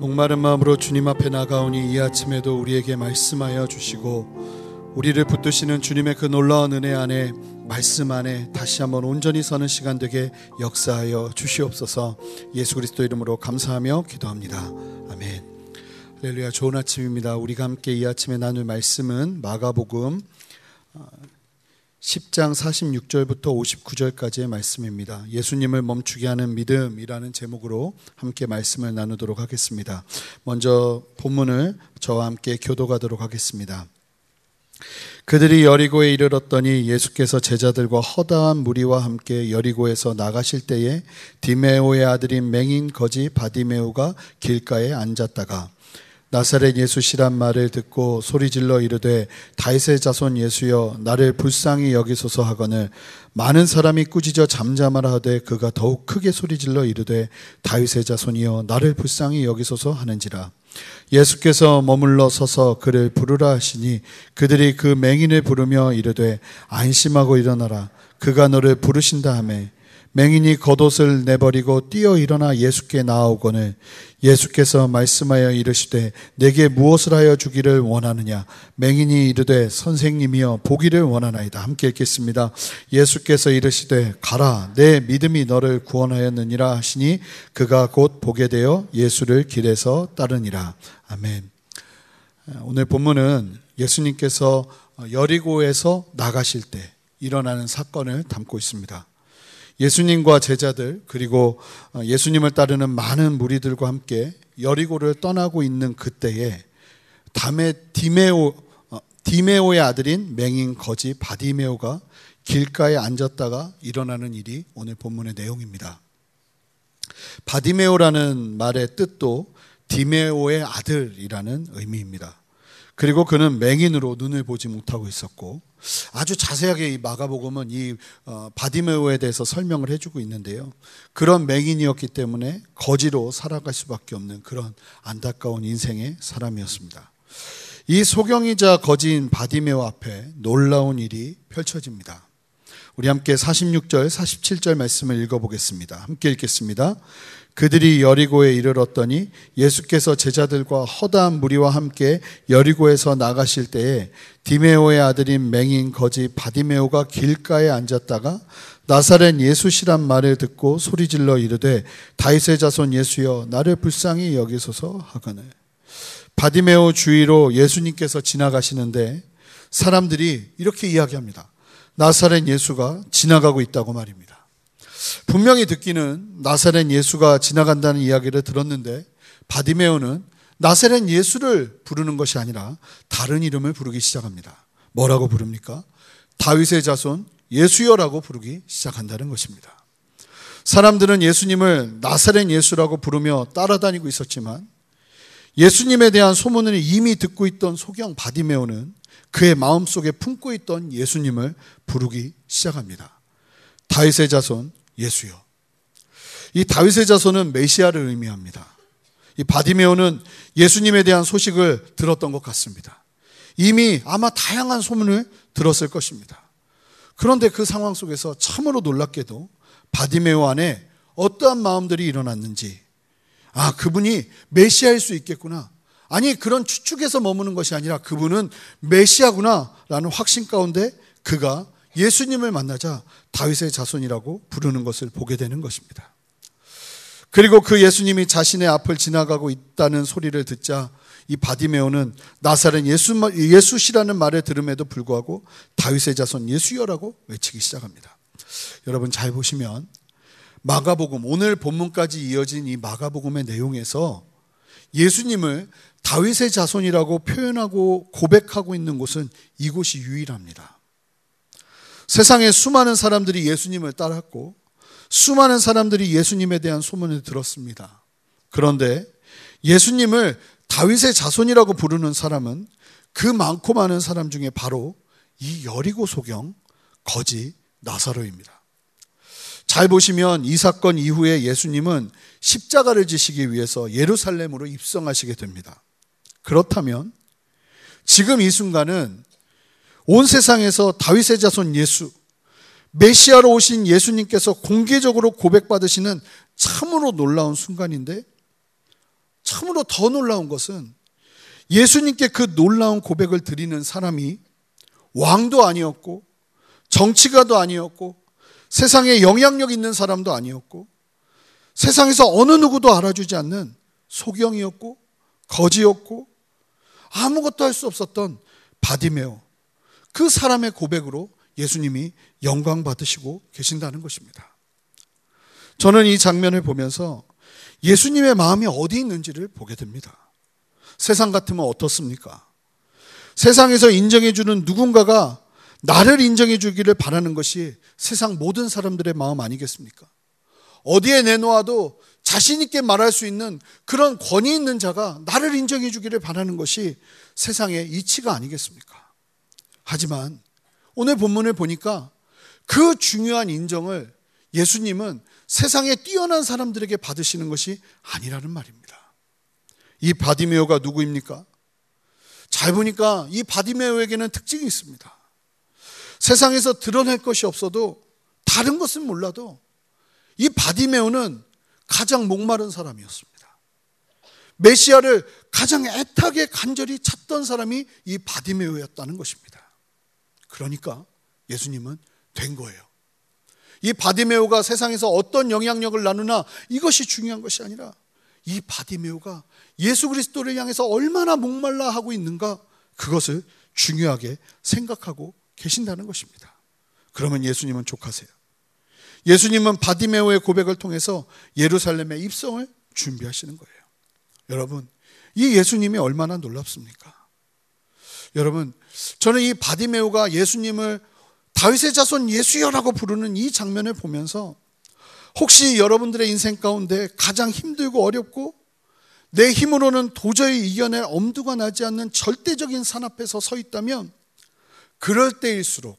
목마른 마음으로 주님 앞에 나가오니 이 아침에도 우리에게 말씀하여 주시고 우리를 붙드시는 주님의 그 놀라운 은혜 안에 말씀 안에 다시 한번 온전히 서는 시간 되게 역사하여 주시옵소서 예수 그리스도 이름으로 감사하며 기도합니다. 아멘. 할렐루야 좋은 아침입니다. 우리가 함께 이 아침에 나눌 말씀은 마가복음 10장 46절부터 59절까지의 말씀입니다. 예수님을 멈추게 하는 믿음이라는 제목으로 함께 말씀을 나누도록 하겠습니다. 먼저 본문을 저와 함께 교도가도록 하겠습니다. 그들이 여리고에 이르렀더니 예수께서 제자들과 허다한 무리와 함께 여리고에서 나가실 때에 디메오의 아들인 맹인 거지 바디메오가 길가에 앉았다가 나사렛 예수시란 말을 듣고 소리질러 이르되 다윗의 자손 예수여 나를 불쌍히 여기소서 하거늘 많은 사람이 꾸짖어 잠잠하라 하되 그가 더욱 크게 소리질러 이르되 다윗의 자손이여 나를 불쌍히 여기소서 하는지라. 예수께서 머물러 서서 그를 부르라 하시니 그들이 그 맹인을 부르며 이르되 안심하고 일어나라. 그가 너를 부르신다 하매 맹인이 겉옷을 내버리고 뛰어 일어나 예수께 나아오거늘 예수께서 말씀하여 이르시되 내게 무엇을 하여 주기를 원하느냐? 맹인이 이르되 선생님이여 보기를 원하나이다. 함께 읽겠습니다. 예수께서 이르시되 가라 내 믿음이 너를 구원하였느니라 하시니 그가 곧 보게 되어 예수를 길에서 따르니라. 아멘. 오늘 본문은 예수님께서 여리고에서 나가실 때 일어나는 사건을 담고 있습니다 예수님과 제자들 그리고 어, 예수님을 따르는 많은 무리들과 함께 여리고를 떠나고 있는 그때에 담에 디메오 어, 디메오의 아들인 맹인 거지 바디메오가 길가에 앉았다가 일어나는 일이 오늘 본문의 내용입니다. 바디메오라는 말의 뜻도 디메오의 아들이라는 의미입니다. 그리고 그는 맹인으로 눈을 보지 못하고 있었고 아주 자세하게 이 마가복음은 이 어, 바디메오에 대해서 설명을 해주고 있는데요. 그런 맹인이었기 때문에 거지로 살아갈 수밖에 없는 그런 안타까운 인생의 사람이었습니다. 이 소경이자 거지인 바디메오 앞에 놀라운 일이 펼쳐집니다. 우리 함께 46절, 47절 말씀을 읽어보겠습니다. 함께 읽겠습니다. 그들이 여리고에 이르렀더니 예수께서 제자들과 허다한 무리와 함께 여리고에서 나가실 때에 디메오의 아들인 맹인 거지 바디메오가 길가에 앉았다가 나사렛 예수시란 말을 듣고 소리질러 이르되 다윗의 자손 예수여 나를 불쌍히 여기소서 하거늘 바디메오 주위로 예수님께서 지나가시는데 사람들이 이렇게 이야기합니다. 나사렛 예수가 지나가고 있다고 말입니다. 분명히 듣기는 나사렛 예수가 지나간다는 이야기를 들었는데 바디메오는 나사렛 예수를 부르는 것이 아니라 다른 이름을 부르기 시작합니다. 뭐라고 부릅니까? 다윗의 자손 예수여라고 부르기 시작한다는 것입니다. 사람들은 예수님을 나사렛 예수라고 부르며 따라다니고 있었지만 예수님에 대한 소문을 이미 듣고 있던 소경 바디메오는 그의 마음 속에 품고 있던 예수님을 부르기 시작합니다. 다윗의 자손 예수요. 이 다윗의 자손은 메시아를 의미합니다. 이 바디메오는 예수님에 대한 소식을 들었던 것 같습니다. 이미 아마 다양한 소문을 들었을 것입니다. 그런데 그 상황 속에서 참으로 놀랍게도 바디메오 안에 어떠한 마음들이 일어났는지, 아, 그분이 메시아일 수 있겠구나. 아니, 그런 추측에서 머무는 것이 아니라 그분은 메시아구나. 라는 확신 가운데 그가 예수님을 만나자 다윗의 자손이라고 부르는 것을 보게 되는 것입니다. 그리고 그 예수님이 자신의 앞을 지나가고 있다는 소리를 듣자 이 바디메오는 나사렛 예수, 예수시라는 말을 들음에도 불구하고 다윗의 자손 예수여라고 외치기 시작합니다. 여러분 잘 보시면 마가복음, 오늘 본문까지 이어진 이 마가복음의 내용에서 예수님을 다윗의 자손이라고 표현하고 고백하고 있는 곳은 이곳이 유일합니다. 세상에 수많은 사람들이 예수님을 따랐고 수많은 사람들이 예수님에 대한 소문을 들었습니다. 그런데 예수님을 다윗의 자손이라고 부르는 사람은 그 많고 많은 사람 중에 바로 이 여리고 소경 거지 나사로입니다. 잘 보시면 이 사건 이후에 예수님은 십자가를 지시기 위해서 예루살렘으로 입성하시게 됩니다. 그렇다면 지금 이 순간은 온 세상에서 다윗의 자손 예수, 메시아로 오신 예수님께서 공개적으로 고백받으시는 참으로 놀라운 순간인데 참으로 더 놀라운 것은 예수님께 그 놀라운 고백을 드리는 사람이 왕도 아니었고 정치가도 아니었고 세상에 영향력 있는 사람도 아니었고 세상에서 어느 누구도 알아주지 않는 소경이었고 거지였고 아무것도 할 수 없었던 바디메오 그 사람의 고백으로 예수님이 영광 받으시고 계신다는 것입니다. 저는 이 장면을 보면서 예수님의 마음이 어디 있는지를 보게 됩니다. 세상 같으면 어떻습니까? 세상에서 인정해주는 누군가가 나를 인정해주기를 바라는 것이 세상 모든 사람들의 마음 아니겠습니까? 어디에 내놓아도 자신있게 말할 수 있는 그런 권위 있는 자가 나를 인정해 주기를 바라는 것이 세상의 이치가 아니겠습니까? 하지만 오늘 본문을 보니까 그 중요한 인정을 예수님은 세상에 뛰어난 사람들에게 받으시는 것이 아니라는 말입니다. 이 바디메오가 누구입니까? 잘 보니까 이 바디메오에게는 특징이 있습니다. 세상에서 드러낼 것이 없어도 다른 것은 몰라도 이 바디메오는 가장 목마른 사람이었습니다. 메시아를 가장 애타게 간절히 찾던 사람이 이 바디메오였다는 것입니다. 그러니까 예수님은 된 거예요. 이 바디메오가 세상에서 어떤 영향력을 나누나 이것이 중요한 것이 아니라 이 바디메오가 예수 그리스도를 향해서 얼마나 목말라 하고 있는가 그것을 중요하게 생각하고 계신다는 것입니다. 그러면 예수님은 족하세요. 예수님은 바디메오의 고백을 통해서 예루살렘의 입성을 준비하시는 거예요. 여러분, 이 예수님이 얼마나 놀랍습니까? 여러분, 저는 이 바디메오가 예수님을 다윗의 자손 예수여라고 부르는 이 장면을 보면서 혹시 여러분들의 인생 가운데 가장 힘들고 어렵고 내 힘으로는 도저히 이겨낼 엄두가 나지 않는 절대적인 산 앞에서 서 있다면 그럴 때일수록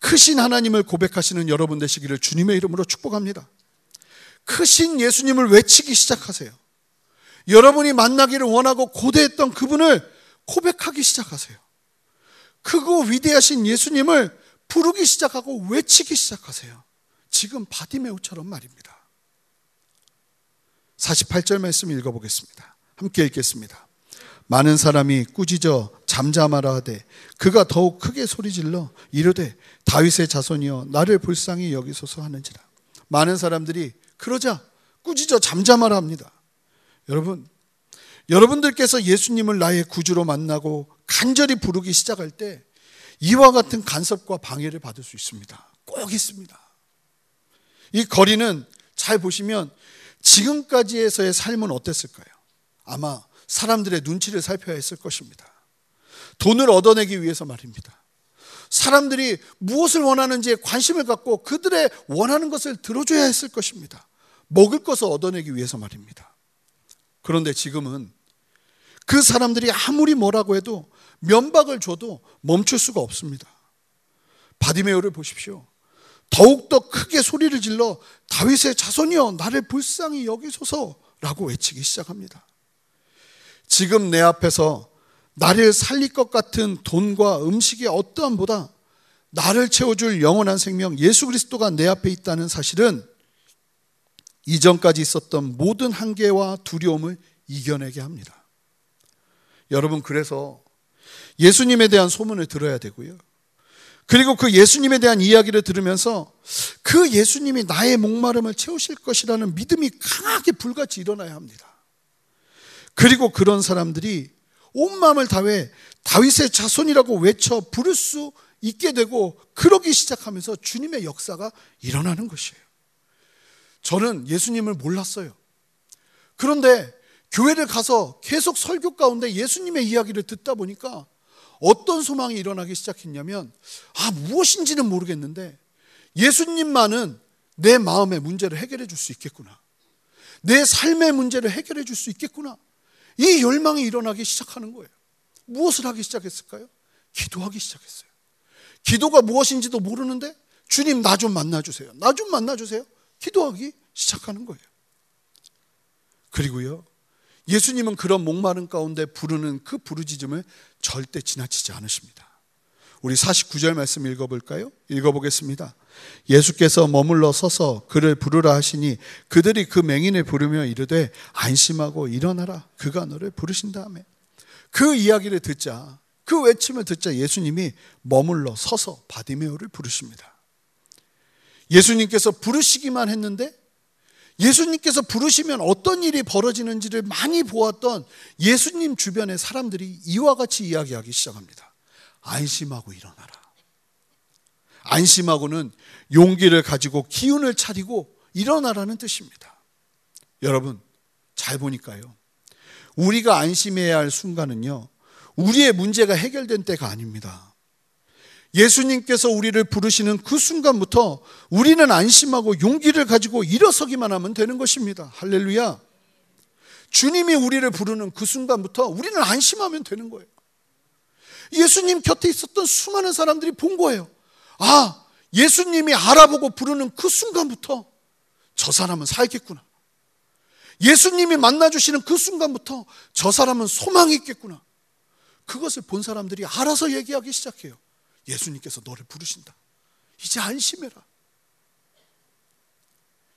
크신 하나님을 고백하시는 여러분 되시기를 주님의 이름으로 축복합니다. 크신 예수님을 외치기 시작하세요. 여러분이 만나기를 원하고 고대했던 그분을 고백하기 시작하세요. 크고 위대하신 예수님을 부르기 시작하고 외치기 시작하세요. 지금 바디메우처럼 말입니다. 48절 말씀 읽어보겠습니다. 함께 읽겠습니다. 많은 사람이 꾸짖어 잠잠하라 하되 그가 더욱 크게 소리질러 이르되 다윗의 자손이여 나를 불쌍히 여기소서 하는지라. 많은 사람들이 그러자 꾸짖어 잠잠하라 합니다. 여러분 여러분들께서 예수님을 나의 구주로 만나고 간절히 부르기 시작할 때 이와 같은 간섭과 방해를 받을 수 있습니다. 꼭 있습니다. 이 거리는 잘 보시면 지금까지에서의 삶은 어땠을까요? 아마 사람들의 눈치를 살펴야 했을 것입니다. 돈을 얻어내기 위해서 말입니다. 사람들이 무엇을 원하는지에 관심을 갖고 그들의 원하는 것을 들어줘야 했을 것입니다. 먹을 것을 얻어내기 위해서 말입니다. 그런데 지금은 그 사람들이 아무리 뭐라고 해도 면박을 줘도 멈출 수가 없습니다. 바디메오를 보십시오. 더욱더 크게 소리를 질러 다윗의 자손이여 나를 불쌍히 여기소서라고 외치기 시작합니다. 지금 내 앞에서 나를 살릴 것 같은 돈과 음식의 어떠함보다 나를 채워줄 영원한 생명 예수 그리스도가 내 앞에 있다는 사실은 이전까지 있었던 모든 한계와 두려움을 이겨내게 합니다. 여러분 그래서 예수님에 대한 소문을 들어야 되고요. 그리고 그 예수님에 대한 이야기를 들으면서 그 예수님이 나의 목마름을 채우실 것이라는 믿음이 강하게 불같이 일어나야 합니다. 그리고 그런 사람들이 온 마음을 다해 다윗의 자손이라고 외쳐 부를 수 있게 되고 그러기 시작하면서 주님의 역사가 일어나는 것이에요. 저는 예수님을 몰랐어요. 그런데 교회를 가서 계속 설교 가운데 예수님의 이야기를 듣다 보니까 어떤 소망이 일어나기 시작했냐면 아 무엇인지는 모르겠는데 예수님만은 내 마음의 문제를 해결해 줄 수 있겠구나. 내 삶의 문제를 해결해 줄 수 있겠구나. 이 열망이 일어나기 시작하는 거예요. 무엇을 하기 시작했을까요? 기도하기 시작했어요. 기도가 무엇인지도 모르는데 주님 나 좀 만나 주세요. 나 좀 만나 주세요. 기도하기 시작하는 거예요. 그리고요. 예수님은 그런 목마른 가운데 부르는 그 부르짖음을 절대 지나치지 않으십니다. 우리 49절 말씀 읽어볼까요? 읽어보겠습니다. 예수께서 머물러 서서 그를 부르라 하시니 그들이 그 맹인을 부르며 이르되 안심하고 일어나라. 그가 너를 부르신 다음에 그 이야기를 듣자 그 외침을 듣자 예수님이 머물러 서서 바디메오를 부르십니다. 예수님께서 부르시기만 했는데 예수님께서 부르시면 어떤 일이 벌어지는지를 많이 보았던 예수님 주변의 사람들이 이와 같이 이야기하기 시작합니다. 안심하고 일어나라. 안심하고는 용기를 가지고 기운을 차리고 일어나라는 뜻입니다. 여러분, 잘 보니까요. 우리가 안심해야 할 순간은요, 우리의 문제가 해결된 때가 아닙니다. 예수님께서 우리를 부르시는 그 순간부터 우리는 안심하고 용기를 가지고 일어서기만 하면 되는 것입니다. 할렐루야. 주님이 우리를 부르는 그 순간부터 우리는 안심하면 되는 거예요. 예수님 곁에 있었던 수많은 사람들이 본 거예요. 아, 예수님이 알아보고 부르는 그 순간부터 저 사람은 살겠구나. 예수님이 만나주시는 그 순간부터 저 사람은 소망이 있겠구나. 그것을 본 사람들이 알아서 얘기하기 시작해요. 예수님께서 너를 부르신다. 이제 안심해라.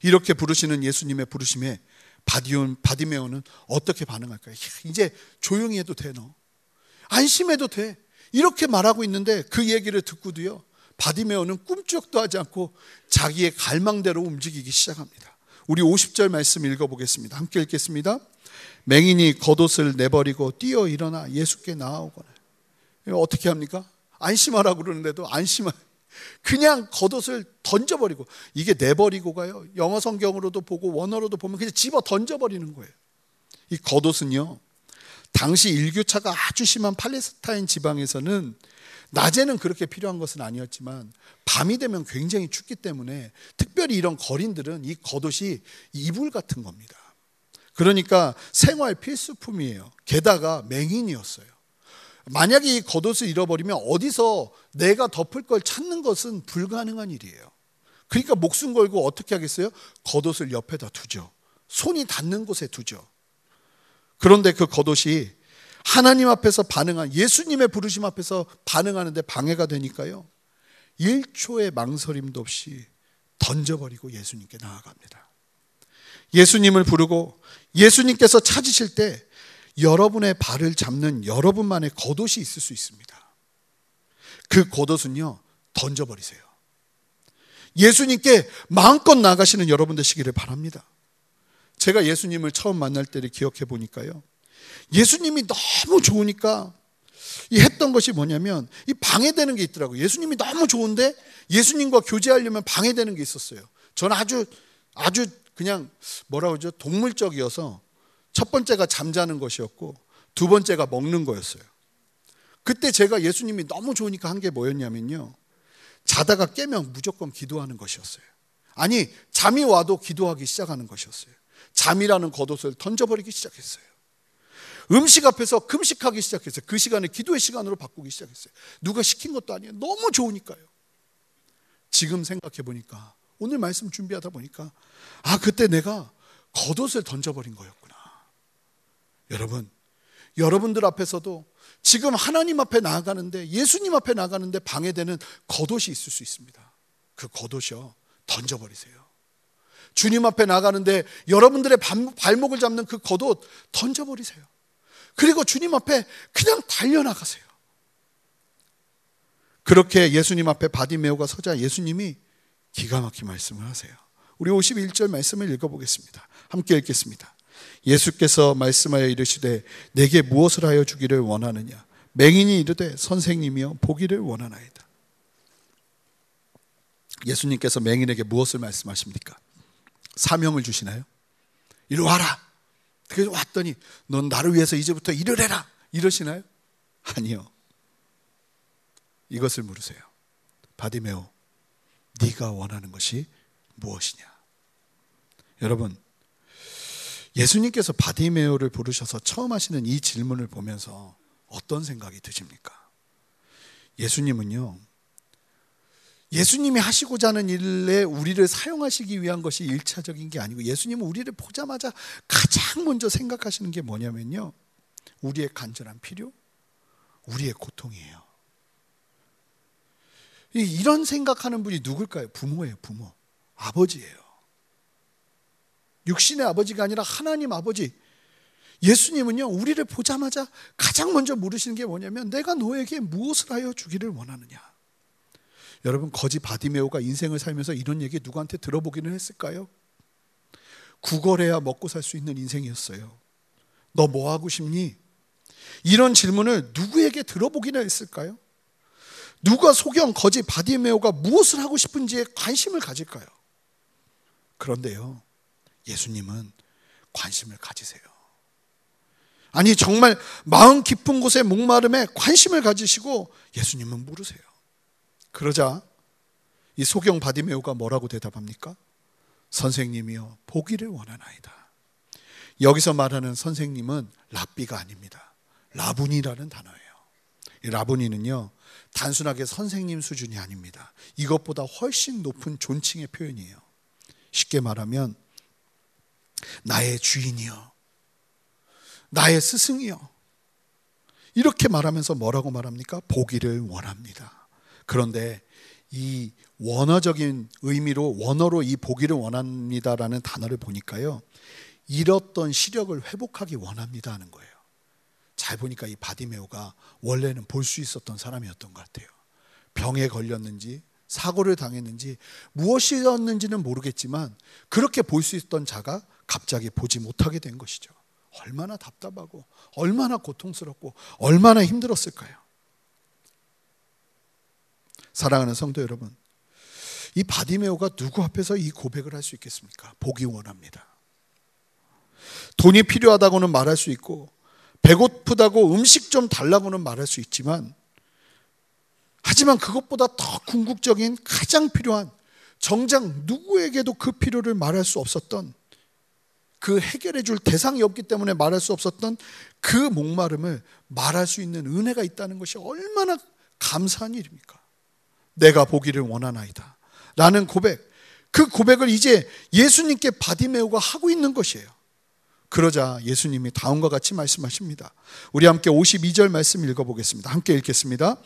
이렇게 부르시는 예수님의 부르심에 바디온, 바디메오는 어떻게 반응할까요? 이제 조용히 해도 돼, 너. 안심해도 돼. 이렇게 말하고 있는데 그 얘기를 듣고도요, 바디메오는 꿈쩍도 하지 않고 자기의 갈망대로 움직이기 시작합니다. 우리 50절 말씀 읽어보겠습니다. 함께 읽겠습니다. 맹인이 겉옷을 내버리고 뛰어 일어나 예수께 나아오거나. 어떻게 합니까? 안심하라 그러는데도 안심하 그냥 겉옷을 던져버리고 이게 내버리고가요. 영어 성경으로도 보고 원어로도 보면 그냥 집어 던져버리는 거예요. 이 겉옷은요. 당시 일교차가 아주 심한 팔레스타인 지방에서는 낮에는 그렇게 필요한 것은 아니었지만 밤이 되면 굉장히 춥기 때문에 특별히 이런 거린들은 이 겉옷이 이불 같은 겁니다. 그러니까 생활 필수품이에요. 게다가 맹인이었어요. 만약에 이 겉옷을 잃어버리면 어디서 내가 덮을 걸 찾는 것은 불가능한 일이에요. 그러니까 목숨 걸고 어떻게 하겠어요? 겉옷을 옆에다 두죠. 손이 닿는 곳에 두죠. 그런데 그 겉옷이 하나님 앞에서 반응한 예수님의 부르심 앞에서 반응하는데 방해가 되니까요. 1초의 망설임도 없이 던져버리고 예수님께 나아갑니다. 예수님을 부르고 예수님께서 찾으실 때 여러분의 발을 잡는 여러분만의 겉옷이 있을 수 있습니다. 그 겉옷은요, 던져버리세요. 예수님께 마음껏 나가시는 여러분 되시기를 바랍니다. 제가 예수님을 처음 만날 때를 기억해 보니까요. 예수님이 너무 좋으니까 이 했던 것이 뭐냐면 이 방해되는 게 있더라고요. 예수님이 너무 좋은데 예수님과 교제하려면 방해되는 게 있었어요. 저는 아주 아주 그냥 뭐라 그러죠? 동물적이어서 첫 번째가 잠자는 것이었고 두 번째가 먹는 거였어요. 그때 제가 예수님이 너무 좋으니까 한 게 뭐였냐면요. 자다가 깨면 무조건 기도하는 것이었어요. 아니, 잠이 와도 기도하기 시작하는 것이었어요. 잠이라는 겉옷을 던져버리기 시작했어요. 음식 앞에서 금식하기 시작했어요. 그 시간을 기도의 시간으로 바꾸기 시작했어요. 누가 시킨 것도 아니에요. 너무 좋으니까요. 지금 생각해 보니까 오늘 말씀 준비하다 보니까 아 그때 내가 겉옷을 던져버린 거였구나. 여러분, 여러분들 앞에서도 지금 하나님 앞에 나아가는데 예수님 앞에 나가는데 방해되는 겉옷이 있을 수 있습니다. 그 겉옷이요 던져버리세요. 주님 앞에 나가는데 여러분들의 발목을 잡는 그 겉옷 던져버리세요. 그리고 주님 앞에 그냥 달려나가세요. 그렇게 예수님 앞에 바디메오가 서자 예수님이 기가 막힌 말씀을 하세요. 우리 51절 말씀을 읽어보겠습니다. 함께 읽겠습니다. 예수께서 말씀하여 이르시되 내게 무엇을 하여 주기를 원하느냐 맹인이 이르되 선생님이여 보기를 원하나이다. 예수님께서 맹인에게 무엇을 말씀하십니까? 사명을 주시나요? 이리 와라. 그래서 왔더니 넌 나를 위해서 이제부터 일을 해라. 이러시나요? 아니요. 이것을 물으세요. 바디메오, 네가 원하는 것이 무엇이냐? 여러분, 예수님께서 바디메오를 부르셔서 처음 하시는 이 질문을 보면서 어떤 생각이 드십니까? 예수님은요, 예수님이 하시고자 하는 일에 우리를 사용하시기 위한 것이 일차적인 게 아니고 예수님은 우리를 보자마자 가장 먼저 생각하시는 게 뭐냐면요. 우리의 간절한 필요, 우리의 고통이에요. 이런 생각하는 분이 누굴까요? 부모예요, 부모. 아버지예요. 육신의 아버지가 아니라 하나님 아버지. 예수님은요, 우리를 보자마자 가장 먼저 물으시는 게 뭐냐면, 내가 너에게 무엇을 하여 주기를 원하느냐? 여러분, 거지 바디메오가 인생을 살면서 이런 얘기 누구한테 들어보기는 했을까요? 구걸해야 먹고 살 수 있는 인생이었어요. 너 뭐 하고 싶니? 이런 질문을 누구에게 들어보기나 했을까요? 누가 소경 거지 바디메오가 무엇을 하고 싶은지에 관심을 가질까요? 그런데요, 예수님은 관심을 가지세요. 아니, 정말 마음 깊은 곳에 목마름에 관심을 가지시고 예수님은 물으세요. 그러자 이 소경 바디메오가 뭐라고 대답합니까? 선생님이여 보기를 원하나이다. 여기서 말하는 선생님은 랍비가 아닙니다. 라분이라는 단어예요. 이 라분이는요 단순하게 선생님 수준이 아닙니다. 이것보다 훨씬 높은 존칭의 표현이에요. 쉽게 말하면 나의 주인이요. 나의 스승이요. 이렇게 말하면서 뭐라고 말합니까? 보기를 원합니다. 그런데 이 원어적인 의미로 원어로 이 보기를 원합니다라는 단어를 보니까요. 잃었던 시력을 회복하기 원합니다 하는 거예요. 잘 보니까 이 바디메오가 원래는 볼 수 있었던 사람이었던 것 같아요. 병에 걸렸는지 사고를 당했는지 무엇이었는지는 모르겠지만 그렇게 볼 수 있던 자가 갑자기 보지 못하게 된 것이죠. 얼마나 답답하고 얼마나 고통스럽고 얼마나 힘들었을까요? 사랑하는 성도 여러분, 이 바디메오가 누구 앞에서 이 고백을 할 수 있겠습니까? 보기 원합니다. 돈이 필요하다고는 말할 수 있고 배고프다고 음식 좀 달라고는 말할 수 있지만 하지만 그것보다 더 궁극적인 가장 필요한 정작 누구에게도 그 필요를 말할 수 없었던 그 해결해 줄 대상이 없기 때문에 말할 수 없었던 그 목마름을 말할 수 있는 은혜가 있다는 것이 얼마나 감사한 일입니까? 내가 보기를 원하나이다. 라는 고백. 그 고백을 이제 예수님께 바디메오가 하고 있는 것이에요. 그러자 예수님이 다음과 같이 말씀하십니다. 우리 함께 52절 말씀 읽어보겠습니다. 함께 읽겠습니다.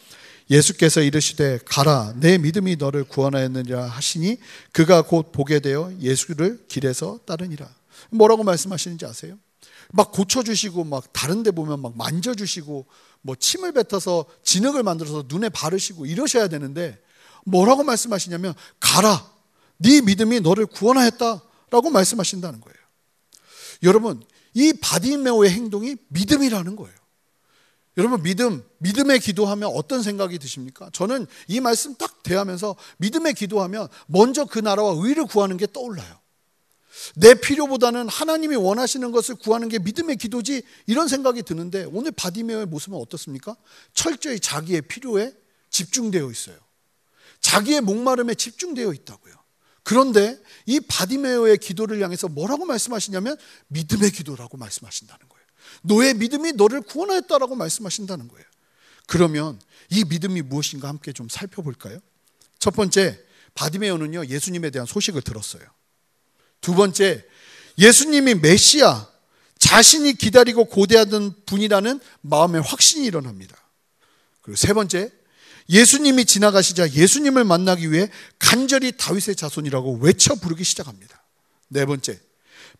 예수께서 이르시되 가라 내 믿음이 너를 구원하였느니라 하시니 그가 곧 보게 되어 예수를 길에서 따르니라. 뭐라고 말씀하시는지 아세요? 막 고쳐주시고 막 다른 데 보면 막 만져주시고 뭐 침을 뱉어서 진흙을 만들어서 눈에 바르시고 이러셔야 되는데 뭐라고 말씀하시냐면 가라 네 믿음이 너를 구원하였다라고 말씀하신다는 거예요. 여러분, 이 바디메오의 행동이 믿음이라는 거예요. 여러분, 믿음, 믿음의 기도하면 어떤 생각이 드십니까? 저는 이 말씀 딱 대하면서 믿음의 기도하면 먼저 그 나라와 의를 구하는 게 떠올라요. 내 필요보다는 하나님이 원하시는 것을 구하는 게 믿음의 기도지 이런 생각이 드는데 오늘 바디메오의 모습은 어떻습니까? 철저히 자기의 필요에 집중되어 있어요. 자기의 목마름에 집중되어 있다고요. 그런데 이 바디메오의 기도를 향해서 뭐라고 말씀하시냐면 믿음의 기도라고 말씀하신다는 거예요. 너의 믿음이 너를 구원하였다라고 말씀하신다는 거예요. 그러면 이 믿음이 무엇인가 함께 좀 살펴볼까요? 첫 번째, 바디메오는요, 예수님에 대한 소식을 들었어요. 두 번째, 예수님이 메시아, 자신이 기다리고 고대하던 분이라는 마음의 확신이 일어납니다. 그리고 세 번째, 예수님이 지나가시자 예수님을 만나기 위해 간절히 다윗의 자손이라고 외쳐 부르기 시작합니다. 네 번째,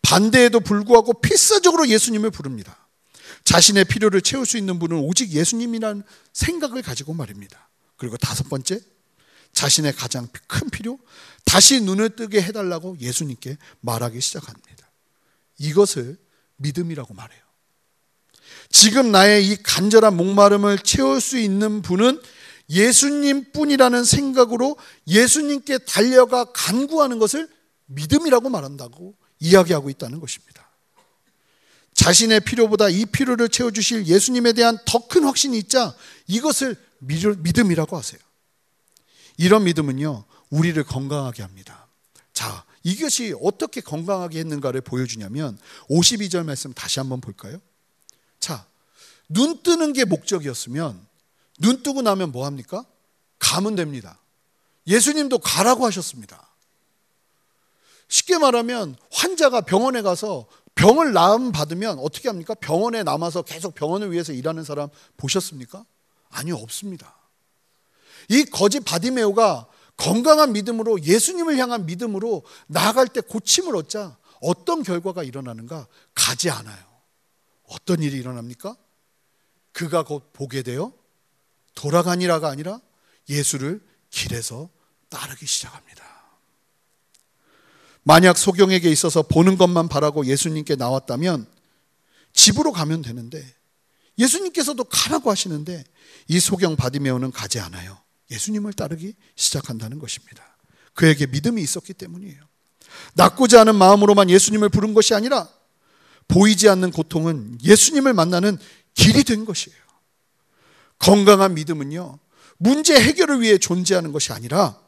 반대에도 불구하고 필사적으로 예수님을 부릅니다. 자신의 필요를 채울 수 있는 분은 오직 예수님이라는 생각을 가지고 말입니다. 그리고 다섯 번째, 자신의 가장 큰 필요, 다시 눈을 뜨게 해달라고 예수님께 말하기 시작합니다. 이것을 믿음이라고 말해요. 지금 나의 이 간절한 목마름을 채울 수 있는 분은 예수님 뿐이라는 생각으로 예수님께 달려가 간구하는 것을 믿음이라고 말한다고 이야기하고 있다는 것입니다. 자신의 필요보다 이 필요를 채워주실 예수님에 대한 더 큰 확신이 있자 이것을 믿음이라고 하세요. 이런 믿음은요, 우리를 건강하게 합니다. 자, 이것이 어떻게 건강하게 했는가를 보여주냐면 52절 말씀 다시 한번 볼까요? 자, 눈 뜨는 게 목적이었으면 눈 뜨고 나면 뭐 합니까? 가면 됩니다. 예수님도 가라고 하셨습니다. 쉽게 말하면 환자가 병원에 가서 병을 나음 받으면 어떻게 합니까? 병원에 남아서 계속 병원을 위해서 일하는 사람 보셨습니까? 아니요, 없습니다. 이 거짓 바디메오가 건강한 믿음으로 예수님을 향한 믿음으로 나아갈 때 고침을 얻자 어떤 결과가 일어나는가 가지 않아요. 어떤 일이 일어납니까? 그가 곧 보게 되어 돌아가니라가 아니라 예수를 길에서 따르기 시작합니다. 만약 소경에게 있어서 보는 것만 바라고 예수님께 나왔다면 집으로 가면 되는데 예수님께서도 가라고 하시는데 이 소경 바디메오는 가지 않아요. 예수님을 따르기 시작한다는 것입니다. 그에게 믿음이 있었기 때문이에요. 낫고자 하는 마음으로만 예수님을 부른 것이 아니라 보이지 않는 고통은 예수님을 만나는 길이 된 것이에요. 건강한 믿음은요, 문제 해결을 위해 존재하는 것이 아니라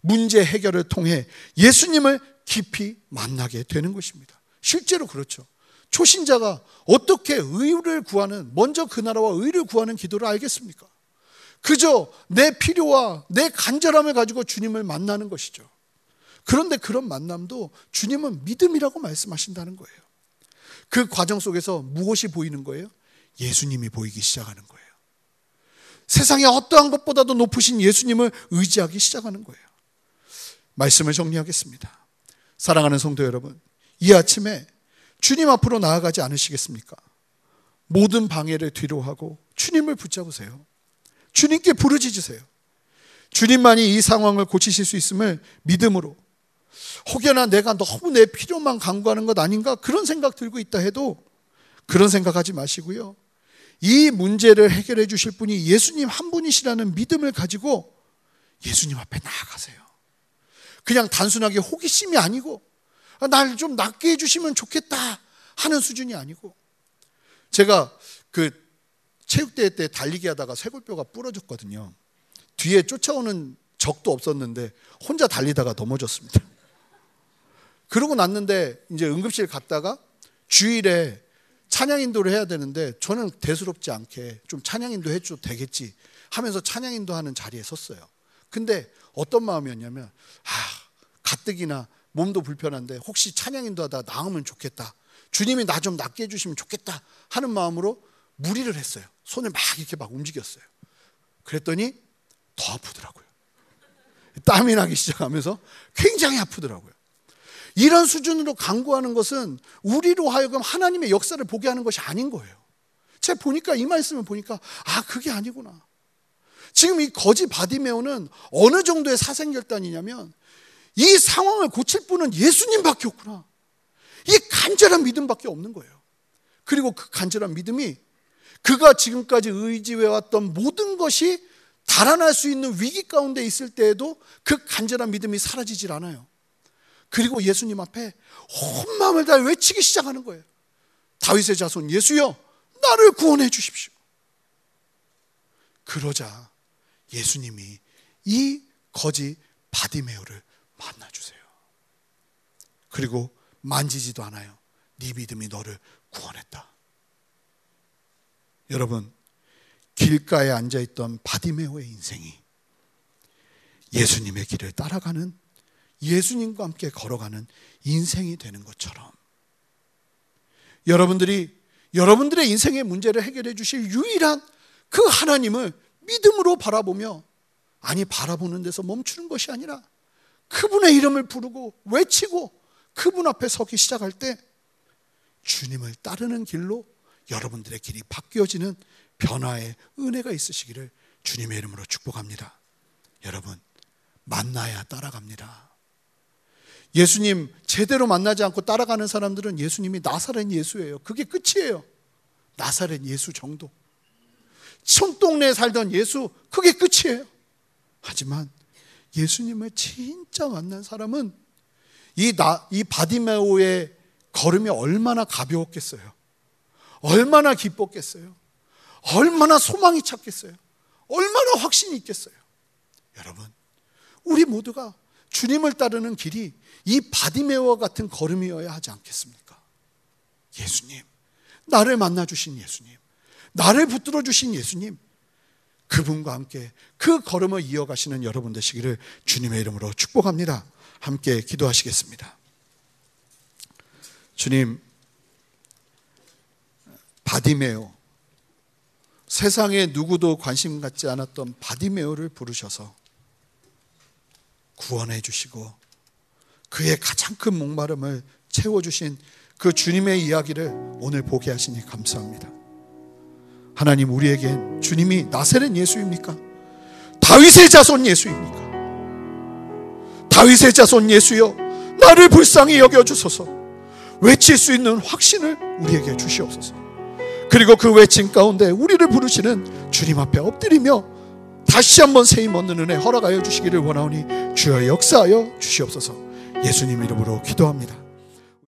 문제 해결을 통해 예수님을 깊이 만나게 되는 것입니다. 실제로 그렇죠. 초신자가 어떻게 의를 구하는, 먼저 그 나라와 의를 구하는 기도를 알겠습니까? 그저 내 필요와 내 간절함을 가지고 주님을 만나는 것이죠. 그런데 그런 만남도 주님은 믿음이라고 말씀하신다는 거예요. 그 과정 속에서 무엇이 보이는 거예요? 예수님이 보이기 시작하는 거예요. 세상에 어떠한 것보다도 높으신 예수님을 의지하기 시작하는 거예요. 말씀을 정리하겠습니다. 사랑하는 성도 여러분, 이 아침에 주님 앞으로 나아가지 않으시겠습니까? 모든 방해를 뒤로하고 주님을 붙잡으세요. 주님께 부르짖으세요. 주님만이 이 상황을 고치실 수 있음을 믿음으로 혹여나 내가 너무 내 필요만 강구하는 것 아닌가 그런 생각 들고 있다 해도 그런 생각하지 마시고요. 이 문제를 해결해 주실 분이 예수님 한 분이시라는 믿음을 가지고 예수님 앞에 나아가세요. 그냥 단순하게 호기심이 아니고 날 좀 낫게 해주시면 좋겠다 하는 수준이 아니고 제가 그 체육대회 때 달리기 하다가 쇄골뼈가 부러졌거든요. 뒤에 쫓아오는 적도 없었는데 혼자 달리다가 넘어졌습니다. 그러고 났는데 이제 응급실 갔다가 주일에 찬양 인도를 해야 되는데 저는 대수롭지 않게 좀 찬양 인도 해줘도 되겠지 하면서 찬양 인도 하는 자리에 섰어요. 근데 어떤 마음이었냐면 아 가뜩이나 몸도 불편한데 혹시 찬양 인도 하다 나으면 좋겠다. 주님이 나 좀 낫게 해주시면 좋겠다 하는 마음으로 무리를 했어요. 손을 막 이렇게 막 움직였어요. 그랬더니 더 아프더라고요. 땀이 나기 시작하면서 굉장히 아프더라고요. 이런 수준으로 강구하는 것은 우리로 하여금 하나님의 역사를 보게 하는 것이 아닌 거예요. 제가 보니까 이 말씀을 보니까 아 그게 아니구나. 지금 이 거지 바디메오는 어느 정도의 사생결단이냐면 이 상황을 고칠 분은 예수님밖에 없구나. 이 간절한 믿음밖에 없는 거예요. 그리고 그 간절한 믿음이 그가 지금까지 의지해왔던 모든 것이 달아날 수 있는 위기 가운데 있을 때에도 그 간절한 믿음이 사라지질 않아요. 그리고 예수님 앞에 온 마음을 다해 외치기 시작하는 거예요. 다윗의 자손 예수여 나를 구원해 주십시오. 그러자 예수님이 이 거지 바디메오를 만나 주세요. 그리고 만지지도 않아요. 네 믿음이 너를 구원했다. 여러분 길가에 앉아 있던 바디메오의 인생이 예수님의 길을 따라가는 예수님과 함께 걸어가는 인생이 되는 것처럼 여러분들이 여러분들의 인생의 문제를 해결해 주실 유일한 그 하나님을 믿음으로 바라보며 아니 바라보는 데서 멈추는 것이 아니라 그분의 이름을 부르고 외치고 그분 앞에 서기 시작할 때 주님을 따르는 길로 여러분들의 길이 바뀌어지는 변화의 은혜가 있으시기를 주님의 이름으로 축복합니다. 여러분 만나야 따라갑니다. 예수님 제대로 만나지 않고 따라가는 사람들은 예수님이 나사렛 예수예요. 그게 끝이에요. 나사렛 예수 정도. 손동네에 살던 예수, 그게 끝이에요. 하지만 예수님을 진짜 만난 사람은 이, 나, 이 바디메오의 걸음이 얼마나 가벼웠겠어요. 얼마나 기뻤겠어요. 얼마나 소망이 찼겠어요. 얼마나 확신이 있겠어요. 여러분, 우리 모두가 주님을 따르는 길이 이 바디메와 같은 걸음이어야 하지 않겠습니까? 예수님, 나를 만나 주신 예수님, 나를 붙들어 주신 예수님, 그분과 함께 그 걸음을 이어가시는 여러분 되시기를 주님의 이름으로 축복합니다. 함께 기도하시겠습니다. 주님, 바디메오, 세상에 누구도 관심 갖지 않았던 바디메오를 부르셔서 구원해 주시고 그의 가장 큰 목마름을 채워주신 그 주님의 이야기를 오늘 보게 하시니 감사합니다. 하나님 우리에겐 주님이 나세렛 예수입니까? 다윗의 자손 예수입니까? 다윗의 자손 예수여 나를 불쌍히 여겨 주소서. 외칠 수 있는 확신을 우리에게 주시옵소서. 그리고 그 외침 가운데 우리를 부르시는 주님 앞에 엎드리며 다시 한번 새힘 얻는 은혜 허락하여 주시기를 원하오니 주여 역사하여 주시옵소서. 예수님 이름으로 기도합니다.